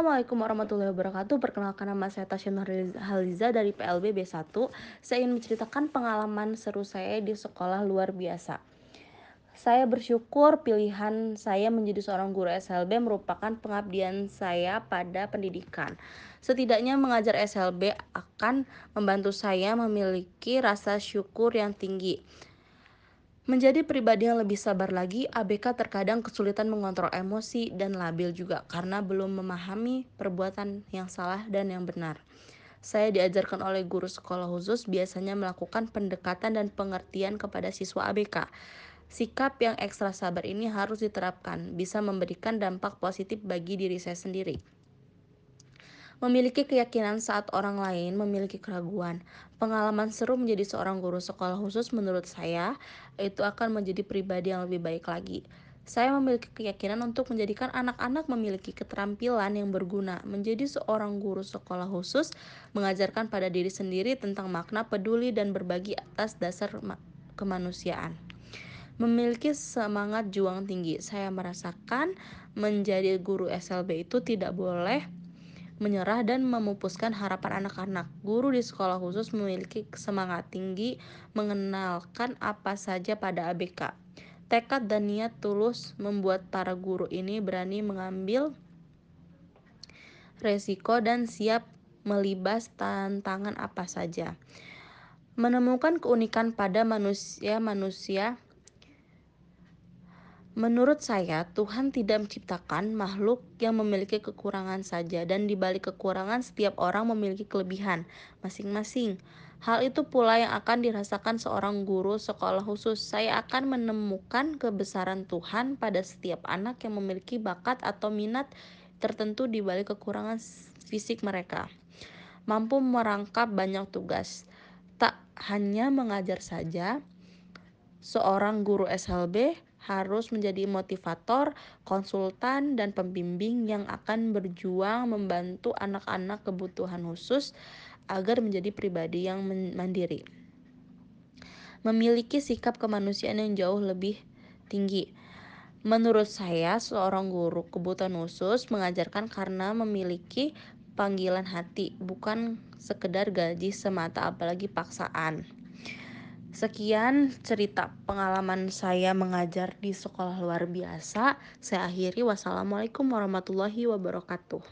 Assalamualaikum warahmatullahi wabarakatuh. Perkenalkan nama saya Tasya Haliza dari PLB B1. Saya ingin menceritakan pengalaman seru saya di sekolah luar biasa. Saya bersyukur pilihan saya menjadi seorang guru SLB merupakan pengabdian saya pada pendidikan. Setidaknya mengajar SLB akan membantu saya memiliki rasa syukur yang tinggi. Menjadi pribadi yang lebih sabar lagi, ABK terkadang kesulitan mengontrol emosi dan labil juga karena belum memahami perbuatan yang salah dan yang benar. Saya diajarkan oleh guru sekolah khusus biasanya melakukan pendekatan dan pengertian kepada siswa ABK. Sikap yang ekstra sabar ini harus diterapkan, bisa memberikan dampak positif bagi diri saya sendiri. Memiliki keyakinan saat orang lain memiliki keraguan. Pengalaman seru menjadi seorang guru sekolah khusus menurut saya itu akan menjadi pribadi yang lebih baik lagi. Saya memiliki keyakinan untuk menjadikan anak-anak memiliki keterampilan yang berguna. Menjadi seorang guru sekolah khusus mengajarkan pada diri sendiri tentang makna peduli dan berbagi atas dasar kemanusiaan. Memiliki semangat juang tinggi. Saya merasakan menjadi guru SLB itu tidak boleh menyerah dan memupuskan harapan anak-anak. Guru di sekolah khusus memiliki semangat tinggi mengenalkan apa saja pada ABK. Tekad dan niat tulus membuat para guru ini berani mengambil resiko dan siap melibas tantangan apa saja. Menemukan keunikan pada manusia-manusia Menurut saya, Tuhan tidak menciptakan makhluk yang memiliki kekurangan saja, dan di balik kekurangan, setiap orang memiliki kelebihan masing-masing. Hal itu pula yang akan dirasakan seorang guru sekolah khusus. Saya akan menemukan kebesaran Tuhan pada setiap anak yang memiliki bakat atau minat tertentu di balik kekurangan fisik mereka. Mampu merangkap banyak tugas, tak hanya mengajar saja. Seorang guru SLB harus menjadi motivator, konsultan, dan pembimbing yang akan berjuang membantu anak-anak kebutuhan khusus agar menjadi pribadi yang mandiri. Memiliki sikap kemanusiaan yang jauh lebih tinggi. Menurut saya, seorang guru kebutuhan khusus mengajarkan karena memiliki panggilan hati, bukan sekedar gaji semata apalagi paksaan. Sekian cerita pengalaman saya mengajar di sekolah luar biasa. Saya akhiri wassalamualaikum warahmatullahi wabarakatuh.